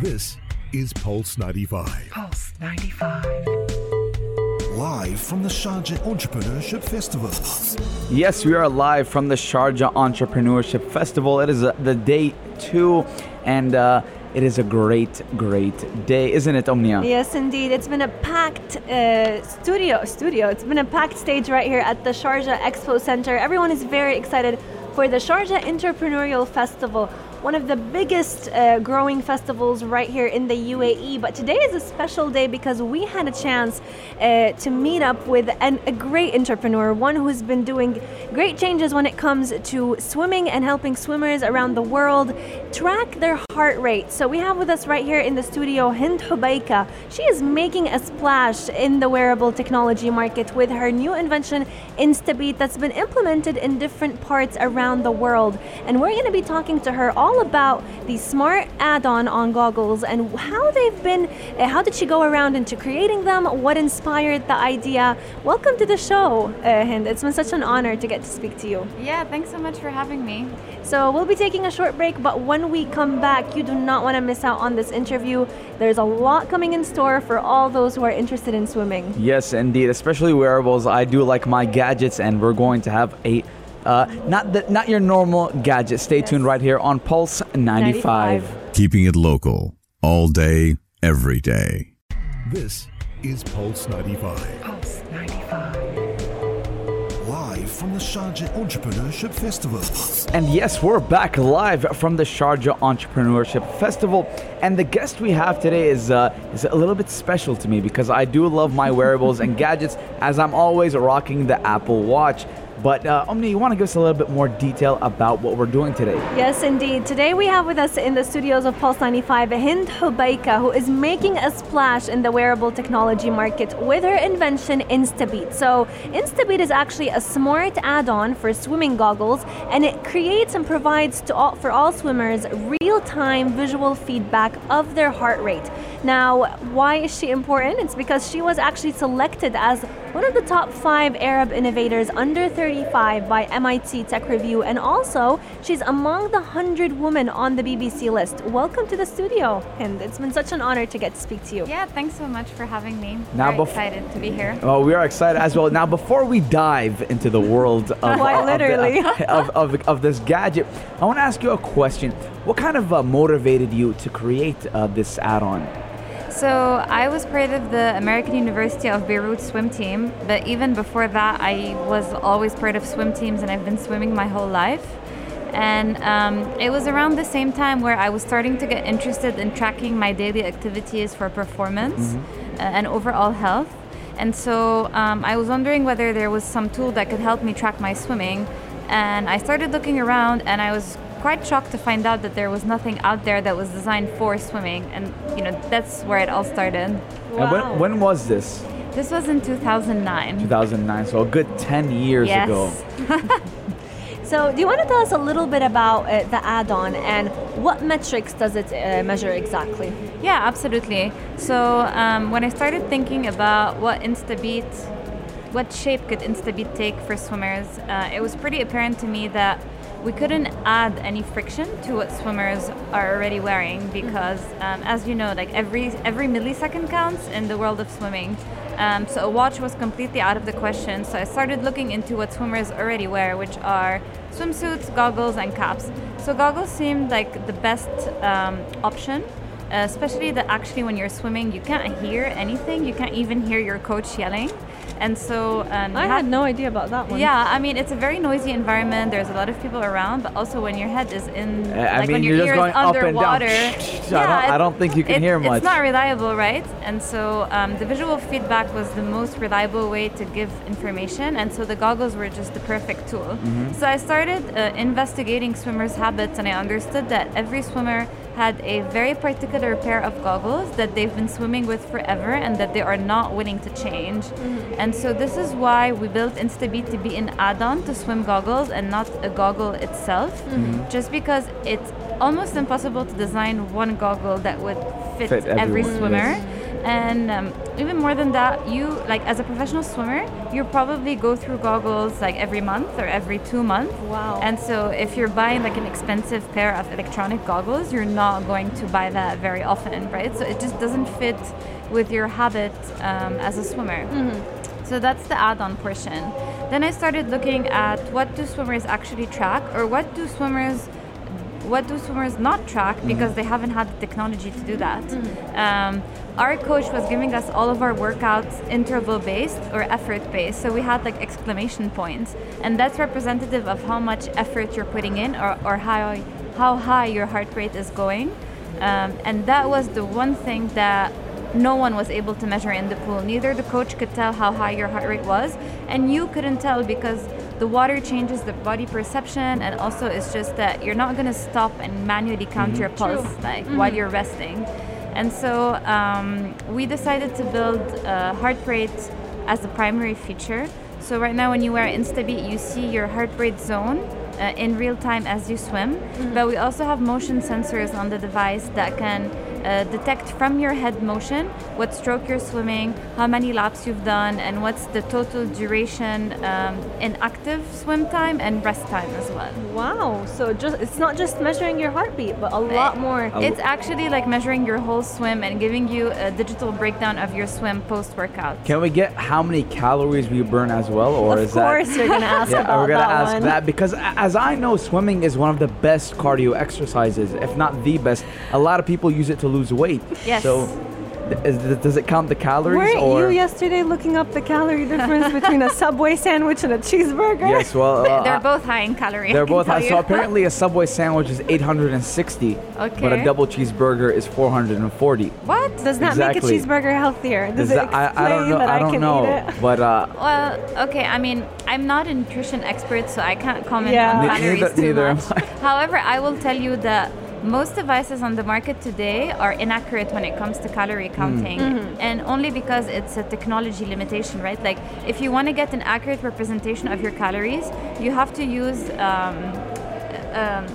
This is Pulse 95. Pulse 95. Live from the Sharjah Entrepreneurship Festival. Yes, we are live from the Sharjah Entrepreneurship Festival. It is uh, the day two, and uh, it is a great, great day, isn't it, Omnia? Yes, indeed. It's been a packed uh, studio. Studio. It's been a packed stage right here at the Sharjah Expo Center. Everyone is very excited for the Sharjah Entrepreneurial Festival one of the biggest uh, growing festivals right here in the UAE. But today is a special day because we had a chance uh, to meet up with an, a great entrepreneur, one who's been doing great changes when it comes to swimming and helping swimmers around the world track their heart rate. So we have with us right here in the studio Hind Hobeika. She is making a splash in the wearable technology market with her new invention Instabeat that's been implemented in different parts around the world. And we're going to be talking to her all all about the smart add-on on goggles and how they've been, uh, how did she go around into creating them? What inspired the idea? Welcome to the show, uh, Hind. It's been such an honor to get to speak to you. Yeah, thanks so much for having me. So we'll be taking a short break, but when we come back, you do not want to miss out on this interview. There's a lot coming in store for all those who are interested in swimming. Yes, indeed, especially wearables. I do like my gadgets, and we're going to have a uh, not the, not your normal gadget. Stay yes. tuned right here on Pulse 95. 95. Keeping it local all day, every day. This is Pulse 95. Pulse 95 live from the Sharjah Entrepreneurship Festival. And yes, we're back live from the Sharjah Entrepreneurship Festival. And the guest we have today is uh, is a little bit special to me because I do love my wearables and gadgets as I'm always rocking the Apple Watch. But uh, Omni, you want to give us a little bit more detail about what we're doing today? Yes, indeed. Today we have with us in the studios of Pulse 95 Hind Hobeika, who is making a splash in the wearable technology market with her invention Instabeat. So Instabeat is actually a smart add-on for swimming goggles, and it creates and provides all, for all swimmers real-time visual feedback of their heart rate. Now, why is she important? It's because she was actually selected as one of the top five Arab innovators under 35 by MIT Tech Review, and also she's among the 100 women on the BBC list. Welcome to the studio, and it's been such an honor to get to speak to you. Yeah, thanks so much for having me. Now, Very bef- excited to be here. Well, we are excited as well. Now, before we dive into the world of, Quite literally. Of, the, of, of, of, this gadget, I want to ask you a question. What kind of uh, motivated you to create uh, this add-on? So I was part of the American University of Beirut swim team, but even before that, I was always part of swim teams, and I've been swimming my whole life. And um, it was around the same time where I was starting to get interested in tracking my daily activities for performance mm-hmm. and overall health. And so um, I was wondering whether there was some tool that could help me track my swimming. And I started looking around, and I was quite shocked to find out that there was nothing out there that was designed for swimming, and you know that's where it all started. Wow. And when, when was this? This was in 2009. 2009, so a good 10 years yes. ago. so, do you want to tell us a little bit about uh, the add-on and what metrics does it uh, measure exactly? Yeah, absolutely. So, um, when I started thinking about what Instabeat what shape could Instabeat take for swimmers, uh, it was pretty apparent to me that we couldn't add any friction to what swimmers are already wearing because, um, as you know, like every every millisecond counts in the world of swimming. Um, so a watch was completely out of the question. So I started looking into what swimmers already wear, which are swimsuits, goggles, and caps. So goggles seemed like the best um, option. Uh, especially that actually when you're swimming you can't hear anything you can't even hear your coach yelling and so um, I had no idea about that one. Yeah, I mean it's a very noisy environment. There's a lot of people around, but also when your head is in, uh, I like mean, when your ear is underwater, yeah, I, don't, I don't think you can it, hear much. It's not reliable, right? And so um, the visual feedback was the most reliable way to give information, and so the goggles were just the perfect tool. Mm-hmm. So I started uh, investigating swimmers' habits, and I understood that every swimmer had a very particular pair of goggles that they've been swimming with forever and that they are not willing to change. Mm-hmm. And so this is why we built Instabeat to be an add-on to swim goggles and not a goggle itself. Mm-hmm. Just because it's almost impossible to design one goggle that would fit, fit every swimmer. Yes And um, even more than that, you like as a professional swimmer, you probably go through goggles like every month or every two months. Wow. And so if you're buying like an expensive pair of electronic goggles, you're not going to buy that very often, right? So it just doesn't fit with your habit um, as a swimmer. So that's the add-on portion. Then I started looking at what do swimmers actually track, or what do swimmers what do swimmers not track because they haven't had the technology to do that. Um, our coach was giving us all of our workouts interval based or effort based, so we had like exclamation points, and that's representative of how much effort you're putting in or, or how how high your heart rate is going. Um, and that was the one thing that no one was able to measure in the pool. Neither the coach could tell how high your heart rate was, and you couldn't tell because the water changes the body perception, and also it's just that you're not gonna stop and manually count your pulse like while you're resting. And so um, we decided to build uh, heart rate as the primary feature. So right now, when you wear InstaBeat, you see your heart rate zone uh, in real time as you swim. But we also have motion sensors on the device that can uh, detect from your head motion what stroke you're swimming, how many laps you've done, and what's the total duration um, in active swim time and rest time as well. Wow. So just it's not just measuring your heartbeat, but a lot more. It's actually like measuring your whole swim and giving you a digital breakdown of your swim post workout. Can we get how many calories we burn as well, or of is that? Of course, you're gonna ask Yeah, about we're gonna that ask one. that because as I know, swimming is one of the best cardio exercises, if not the best. A lot of people use it to lose weight. Yes. So, th- is, does it count the calories? Weren't or? you yesterday looking up the calorie difference between a Subway sandwich and a cheeseburger? Yes. Well, uh, They're both high in calories. They're both tell high. So apparently, a Subway sandwich is 860, okay. but a double cheeseburger is 440. what? Does that Exactly. make a cheeseburger healthier? Does Is it that, I, I don't explain know. that I I don't can know. eat it? But uh, Well, okay. I mean, I'm not a nutrition expert, so I can't comment Yeah. on Ne- calories neither- too neither am much. However, I will tell you that most devices on the market today are inaccurate when it comes to calorie counting, and only because it's a technology limitation, right? Like, if you want to get an accurate representation of your calories, you have to use. Um, um,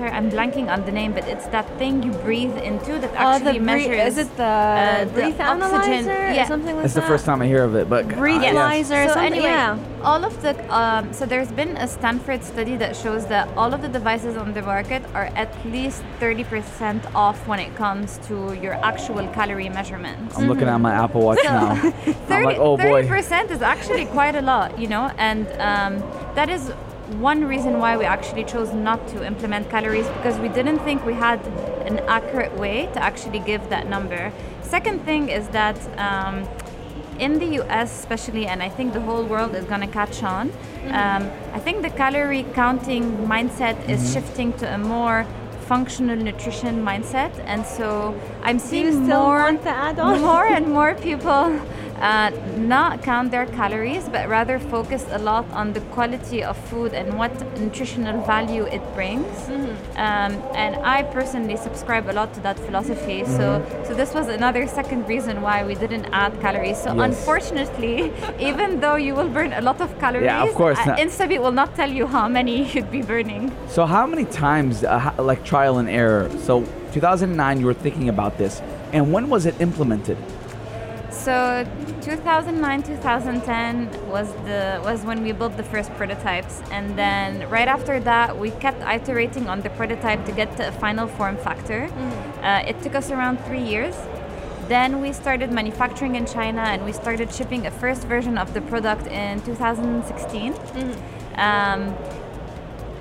sorry, I'm blanking on the name, but it's that thing you breathe into that Oh, actually the bre- measures. is it the uh, the breath oxygen- yeah. or something like that? it's the first time I hear of it. But uh, Breathalyzer or So anyway, yeah. all of the um, so there's been a Stanford study that shows that all of the devices on the market are at least 30% off when it comes to your actual calorie measurements. I'm looking at my Apple Watch now. I'm 30, like, oh boy. percent is actually quite a lot, you know, and um, that is one reason why we actually chose not to implement calories because we didn't think we had an accurate way to actually give that number. Second thing is that um, in the US, especially, and I think the whole world is going to catch on. Um, I think the calorie counting mindset is shifting to a more functional nutrition mindset, and so I'm seeing still more want the add-on? more and more people uh, not count their calories, but rather focus a lot on the quality of food and what nutritional value it brings. Mm-hmm. Um, and I personally subscribe a lot to that philosophy. So, so this was another second reason why we didn't add calories. So, Yes. unfortunately, even though you will burn a lot of calories, Yeah, of course uh. Instabeat will not tell you how many you'd be burning. So how many times, uh, like trial and error? So 2009, you were thinking about this, and when was it implemented? So 2009 2010 was the was when we built the first prototypes and then right after that we kept iterating on the prototype to get to a final form factor. Uh, it took us around 3 years. Then we started manufacturing in China and we started shipping a first version of the product in 2016. Um,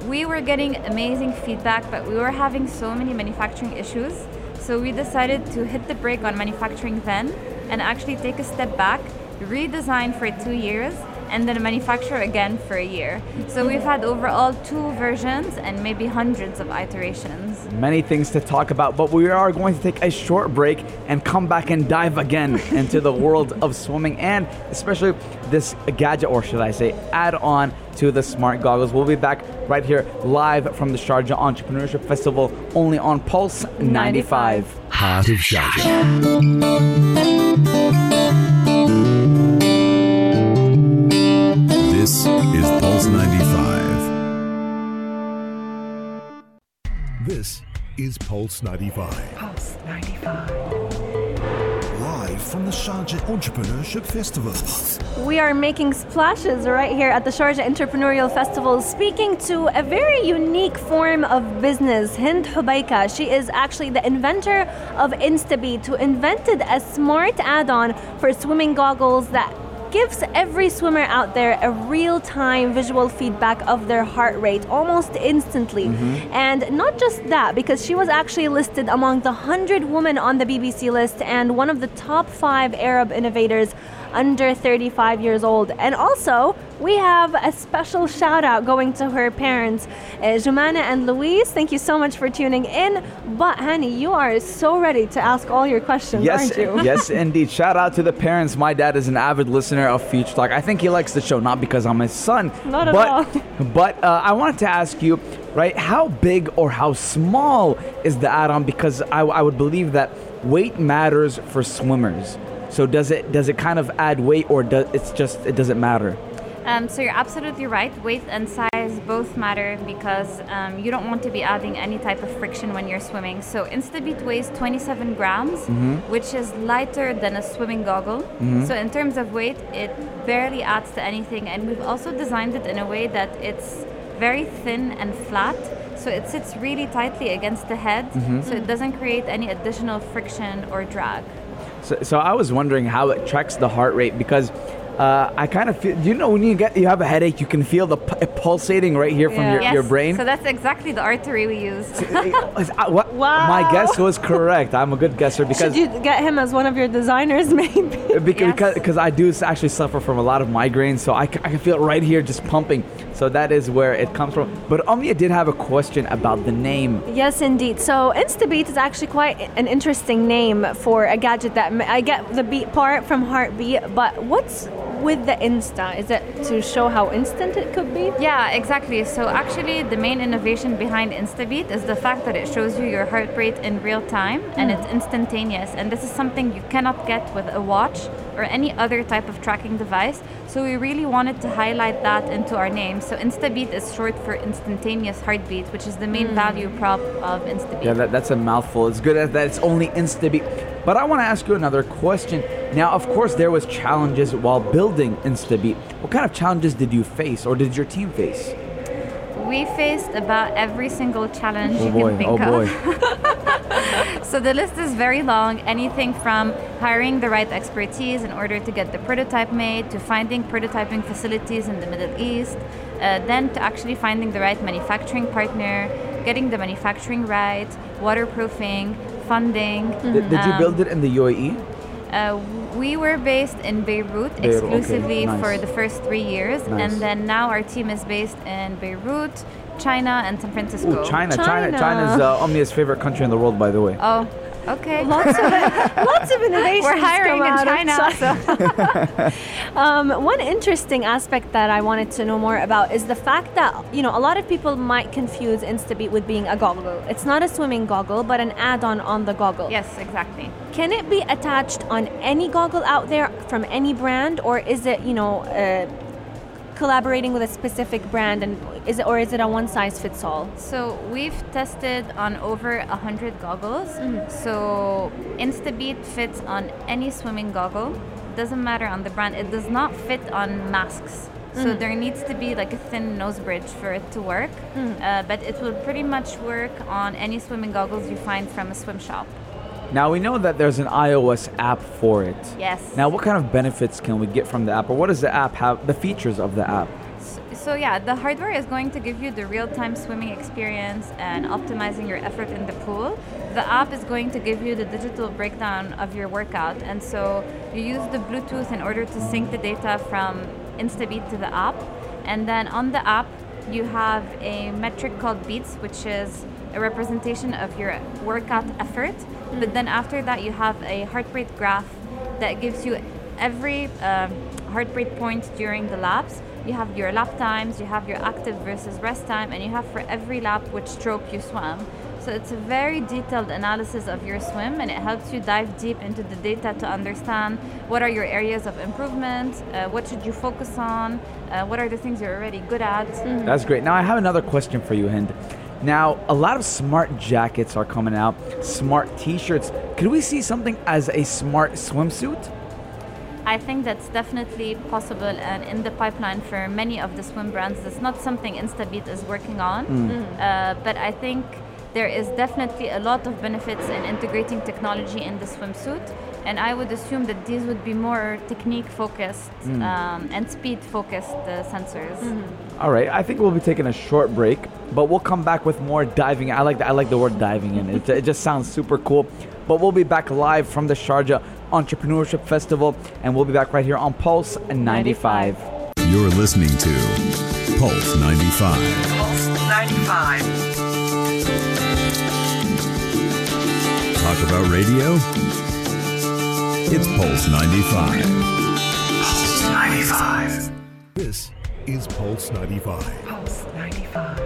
we were getting amazing feedback, but we were having so many manufacturing issues. So we decided to hit the brake on manufacturing then and actually take a step back, redesign for two years, and then manufacture again for a year. So we've had overall two versions and maybe hundreds of iterations. Many things to talk about, but we are going to take a short break and come back and dive again into the world of swimming and especially this gadget, or should I say, add on to the smart goggles. We'll be back right here live from the Sharjah Entrepreneurship Festival only on Pulse 95. Heart of Sharjah. This is Pulse 95. This is Pulse 95. Pulse 95. Live from the Sharjah Entrepreneurship Festival. We are making splashes right here at the Sharjah Entrepreneurial Festival, speaking to a very unique form of business, Hind Hobeika. She is actually the inventor of Instabeat, who invented a smart add on for swimming goggles that gives every swimmer out there a real time visual feedback of their heart rate almost instantly. Mm-hmm. And not just that, because she was actually listed among the 100 women on the BBC list and one of the top five Arab innovators under 35 years old. And also, we have a special shout out going to her parents, uh, Jumana and Louise. Thank you so much for tuning in. But, honey, you are so ready to ask all your questions, Yes, aren't you? yes, indeed. Shout out to the parents. My dad is an avid listener of Future Talk. I think he likes the show, not because I'm his son, Not at but all. but uh, I wanted to ask you, right? How big or how small is the add-on? Because I, I would believe that weight matters for swimmers. So does it does it kind of add weight, or does it's just it doesn't matter? Um, so you're absolutely right. Weight and size both matter because um, you don't want to be adding any type of friction when you're swimming. So Instabeat weighs 27 grams, which is lighter than a swimming goggle. So in terms of weight, it barely adds to anything. And we've also designed it in a way that it's very thin and flat. So it sits really tightly against the head, so it doesn't create any additional friction or drag. So, so I was wondering how it tracks the heart rate because uh, I kind of feel. You know, when you get you have a headache, you can feel the pu- pulsating right here from Yeah. your, Yes, your brain. So that's exactly the artery we use. Uh, what- Wow. My guess was correct. I'm a good guesser because Should you get him as one of your designers, maybe? because, Yes. because, because I do actually suffer from a lot of migraines, so I, c- I can feel it right here just pumping. So that is where it comes from. But Omnia did have a question about the name. Yes, indeed. So Instabeat is actually quite an interesting name for a gadget that I get the beat part from heartbeat, but what's with the Insta? Is it to show how instant it could be? Yeah, exactly. So actually, the main innovation behind Instabeat is the fact that it shows you your heart rate in real time and hmm. it's instantaneous. And this is something you cannot get with a watch or any other type of tracking device. So we really wanted to highlight that into our name. So Instabeat is short for instantaneous heartbeat, which is the main hmm. value prop of Instabeat. Yeah, that, that's a mouthful. It's good that it's only Instabeat. But I want to ask you another question. Now, of course, there was challenges while building Instabeat. What kind of challenges did you face, or did your team face? We faced about every single challenge Oh you boy! can think Oh of. So the list is very long. Anything from hiring the right expertise in order to get the prototype made, to finding prototyping facilities in the Middle East, uh, then to actually finding the right manufacturing partner, getting the manufacturing right, waterproofing, funding. Did, did you Um, build it in the UAE? Uh, we were based in Beirut Beirut, okay, exclusively nice. for the first three years, Nice. and then now our team is based in Beirut, China, and San Francisco. Ooh, China. China. China. China's uh, Omnia's favorite country in the world, by the way. Oh, okay. Lots of lots of innovations. We're hiring in China, China. so Um, one interesting aspect that I wanted to know more about is the fact that you know a lot of people might confuse Instabeat with being a goggle. It's not a swimming goggle, but an add-on on the goggle. yes, exactly. Can it be attached on any goggle out there from any brand, or is it you know uh, collaborating with a specific brand, and is it or is it a one-size-fits-all? So we've tested on over a hundred goggles. Mm-hmm. So Instabeat fits on any swimming goggle. Doesn't matter on the brand. It does not fit on masks. So mm-hmm. there needs to be like a thin nose bridge for it to work. Mm-hmm. Uh, but it will pretty much work on any swimming goggles you find from a swim shop. Now we know that there's an iOS app for it. Yes. Now, what kind of benefits can we get from the app, or what does the app have? The features of the app. So, so yeah, the hardware is going to give you the real-time swimming experience and optimizing your effort in the pool. The app is going to give you the digital breakdown of your workout, and so you use the Bluetooth in order to sync the data from Instabeat to the app, and then on the app you have a metric called beats, which is a representation of your workout effort. But then after that, you have a heart rate graph that gives you every um, heart rate point during the laps. You have your lap times, you have your active versus rest time, and you have for every lap which stroke you swam. So it's a very detailed analysis of your swim, and it helps you dive deep into the data to understand what are your areas of improvement, uh, what should you focus on, uh, what are the things you're already good at. That's great. Now I have another question for you, Hind. Now, a lot of smart jackets are coming out, smart t-shirts. Could we see something as a smart swimsuit? I think that's definitely possible and in the pipeline for many of the swim brands. It's not something Instabeat is working on, uh, but I think there is definitely a lot of benefits in integrating technology in the swimsuit. And I would assume that these would be more technique focused um, and speed focused uh, sensors. All right, I think we'll be taking a short break, but we'll come back with more diving. I like the, I like the word diving in. It, it just sounds super cool. But we'll be back live from the Sharjah Entrepreneurship Festival, and we'll be back right here on Pulse 95. You're listening to Pulse 95. Pulse 95. Talk about radio? It's Pulse 95. Pulse 95. This is Pulse 95, Pulse 95.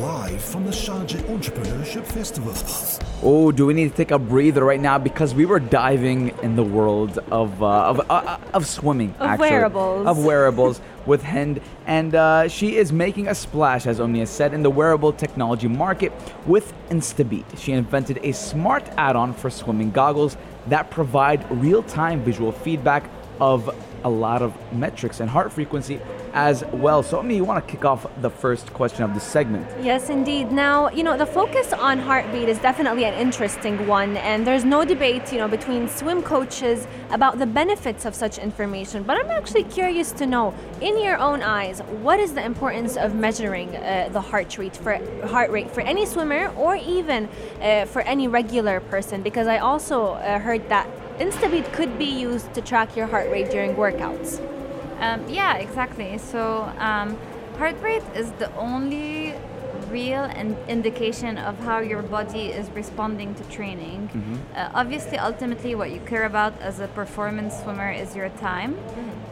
live from the Sharjah Entrepreneurship Festival. Oh, do we need to take a breather right now because we were diving in the world of uh, of, uh, uh, of swimming, Of actually. wearables. of wearables with Hind, and uh, she is making a splash, as Omnia said, in the wearable technology market with Instabeat. She invented a smart add-on for swimming goggles that provide real-time visual feedback of a lot of metrics and heart frequency as well. So, Omnia, you want to kick off the first question of this segment? Yes, indeed. Now, you know, the focus on heartbeat is definitely an interesting one, and there's no debate, you know, between swim coaches about the benefits of such information. But I'm actually curious to know, in your own eyes, what is the importance of measuring uh, the heart rate for heart rate for any swimmer or even uh, for any regular person? Because I also uh, heard that Instabeat could be used to track your heart rate during workouts. Um, yeah, exactly. So, um, heart rate is the only real in- indication of how your body is responding to training. Uh, obviously, ultimately, what you care about as a performance swimmer is your time,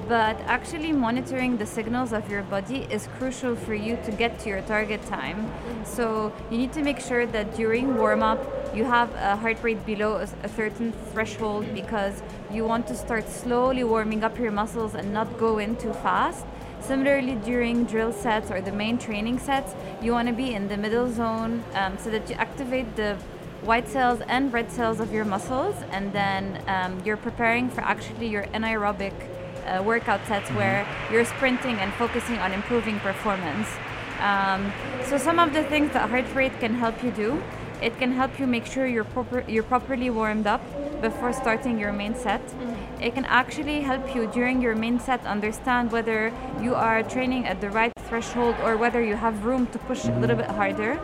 but actually monitoring the signals of your body is crucial for you to get to your target time. So, you need to make sure that during warm up, you have a heart rate below a certain threshold because you want to start slowly warming up your muscles and not go in too fast. Similarly, during drill sets or the main training sets, you want to be in the middle zone um, so that you activate the white cells and red cells of your muscles, and then um, you're preparing for actually your anaerobic uh, workout sets where you're sprinting and focusing on improving performance. Um, so some of the things that heart rate can help you do, it can help you make sure you're proper, you're properly warmed up before starting your main set. It can actually help you during your main set understand whether you are training at the right threshold or whether you have room to push a little bit harder.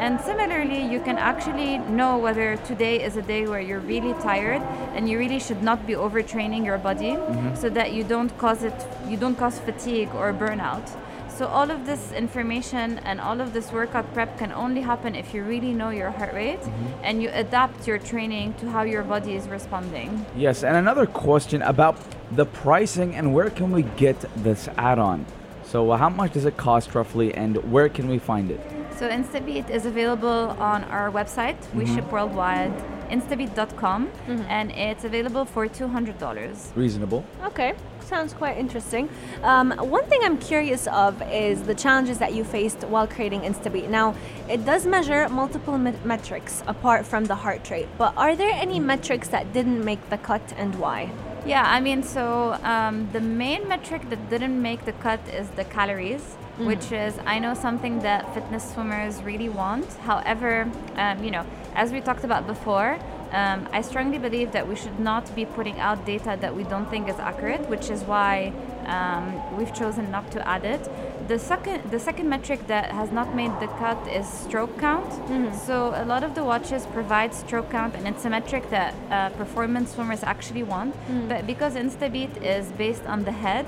And similarly, you can actually know whether today is a day where you're really tired and you really should not be overtraining your body mm-hmm. so that you don't cause it you don't cause fatigue or burnout. So all of this information and all of this workout prep can only happen if you really know your heart rate mm-hmm. and you adapt your training to how your body is responding. Yes, and another question about the pricing and where can we get this add-on? So, uh, how much does it cost roughly, and where can we find it? So Instabeat is available on our website. We ship worldwide, instabeat.com, and it's available for $200. Reasonable. Okay, sounds quite interesting. Um, one thing I'm curious of is the challenges that you faced while creating Instabeat. Now, it does measure multiple met- metrics apart from the heart rate, but are there any metrics that didn't make the cut and why? Yeah, I mean, so um, the main metric that didn't make the cut is the calories, which is, I know, something that fitness swimmers really want. However, um, you know, as we talked about before, um, I strongly believe that we should not be putting out data that we don't think is accurate, which is why um, we've chosen not to add it. The second, the second metric that has not made the cut is stroke count. So a lot of the watches provide stroke count, and it's a metric that uh, performance swimmers actually want. But because Instabeat is based on the head,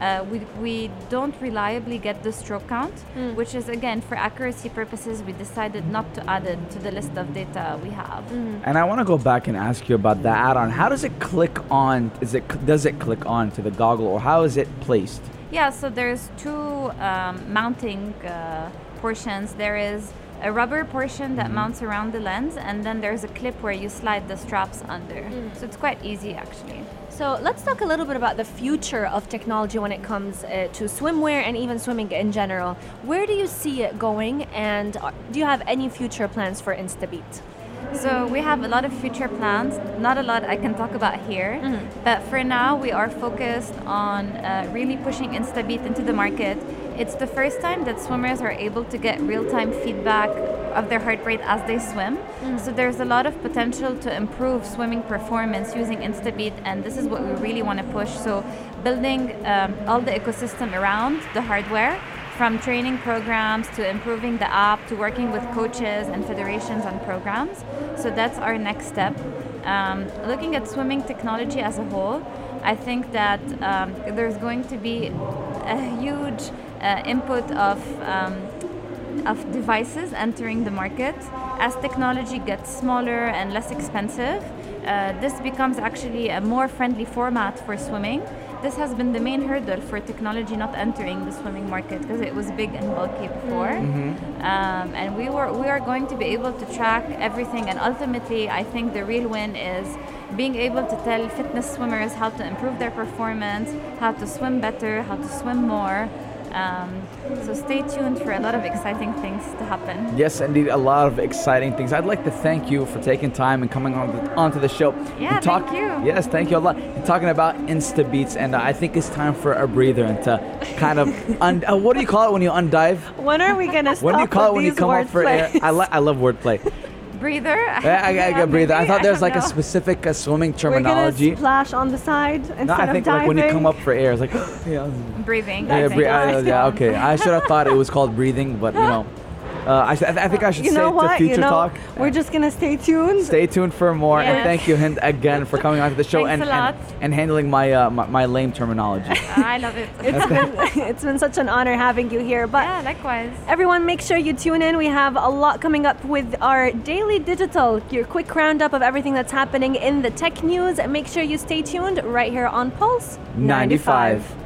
uh, we, we don't reliably get the stroke count, which is again for accuracy purposes, we decided not to add it to the list of data we have. And I want to go back and ask you about the add-on. How does it click on? Is it does it click on to the goggle, or how is it placed? Yeah, so there's two um, mounting uh, portions. There is a rubber portion that mounts around the lens, and then there's a clip where you slide the straps under. So it's quite easy actually. So let's talk a little bit about the future of technology when it comes uh, to swimwear and even swimming in general. Where do you see it going, and uh, do you have any future plans for Instabeat? So we have a lot of future plans. Not a lot I can talk about here, but for now we are focused on uh, really pushing InstaBeat into the market. It's the first time that swimmers are able to get real-time feedback of their heart rate as they swim. So there's a lot of potential to improve swimming performance using InstaBeat, and this is what we really want to push. So building um, all the ecosystem around the hardware from training programs to improving the app to working with coaches and federations on programs. So that's our next step. Um, looking at swimming technology as a whole, I think that um, there's going to be a huge uh, input of um, of devices entering the market. As technology gets smaller and less expensive, uh, this becomes actually a more friendly format for swimming. This has been the main hurdle for technology not entering the swimming market because it was big and bulky before. Um, and we were we are going to be able to track everything. And ultimately, I think the real win is being able to tell fitness swimmers how to improve their performance, how to swim better, how to swim more. Um, so stay tuned for a lot of exciting things to happen. Yes, indeed, a lot of exciting things. I'd like to thank you for taking time and coming on the, onto the show. Yeah, talk, thank you. Yes, thank you a lot. And talking about Insta Beats, and uh, I think it's time for a breather and to kind of un- uh, what do you call it when you undive? When are we gonna stop What do you call it when you come up for air? I, li- I love wordplay. Breather. I, I, I breather. I thought there's don't like a specific uh, swimming We're terminology. gonna splash on the side instead No, I think of like when you come up for air, it's like yeah. breathing. Yeah, I bre- I- yeah, okay. I should have thought it was called breathing, but you know, I, th- I think I should You say know it to what? future You know, talk. we're just gonna stay tuned. Stay tuned for more, and thank you, Hind, again for coming onto the show and, a lot. and and handling my, uh, my my lame terminology. I love it. It's been it's been such an honor having you here. But yeah, likewise. Everyone, make sure you tune in. We have a lot coming up with our daily digital, your quick roundup of everything that's happening in the tech news. Make sure you stay tuned right here on Pulse 95.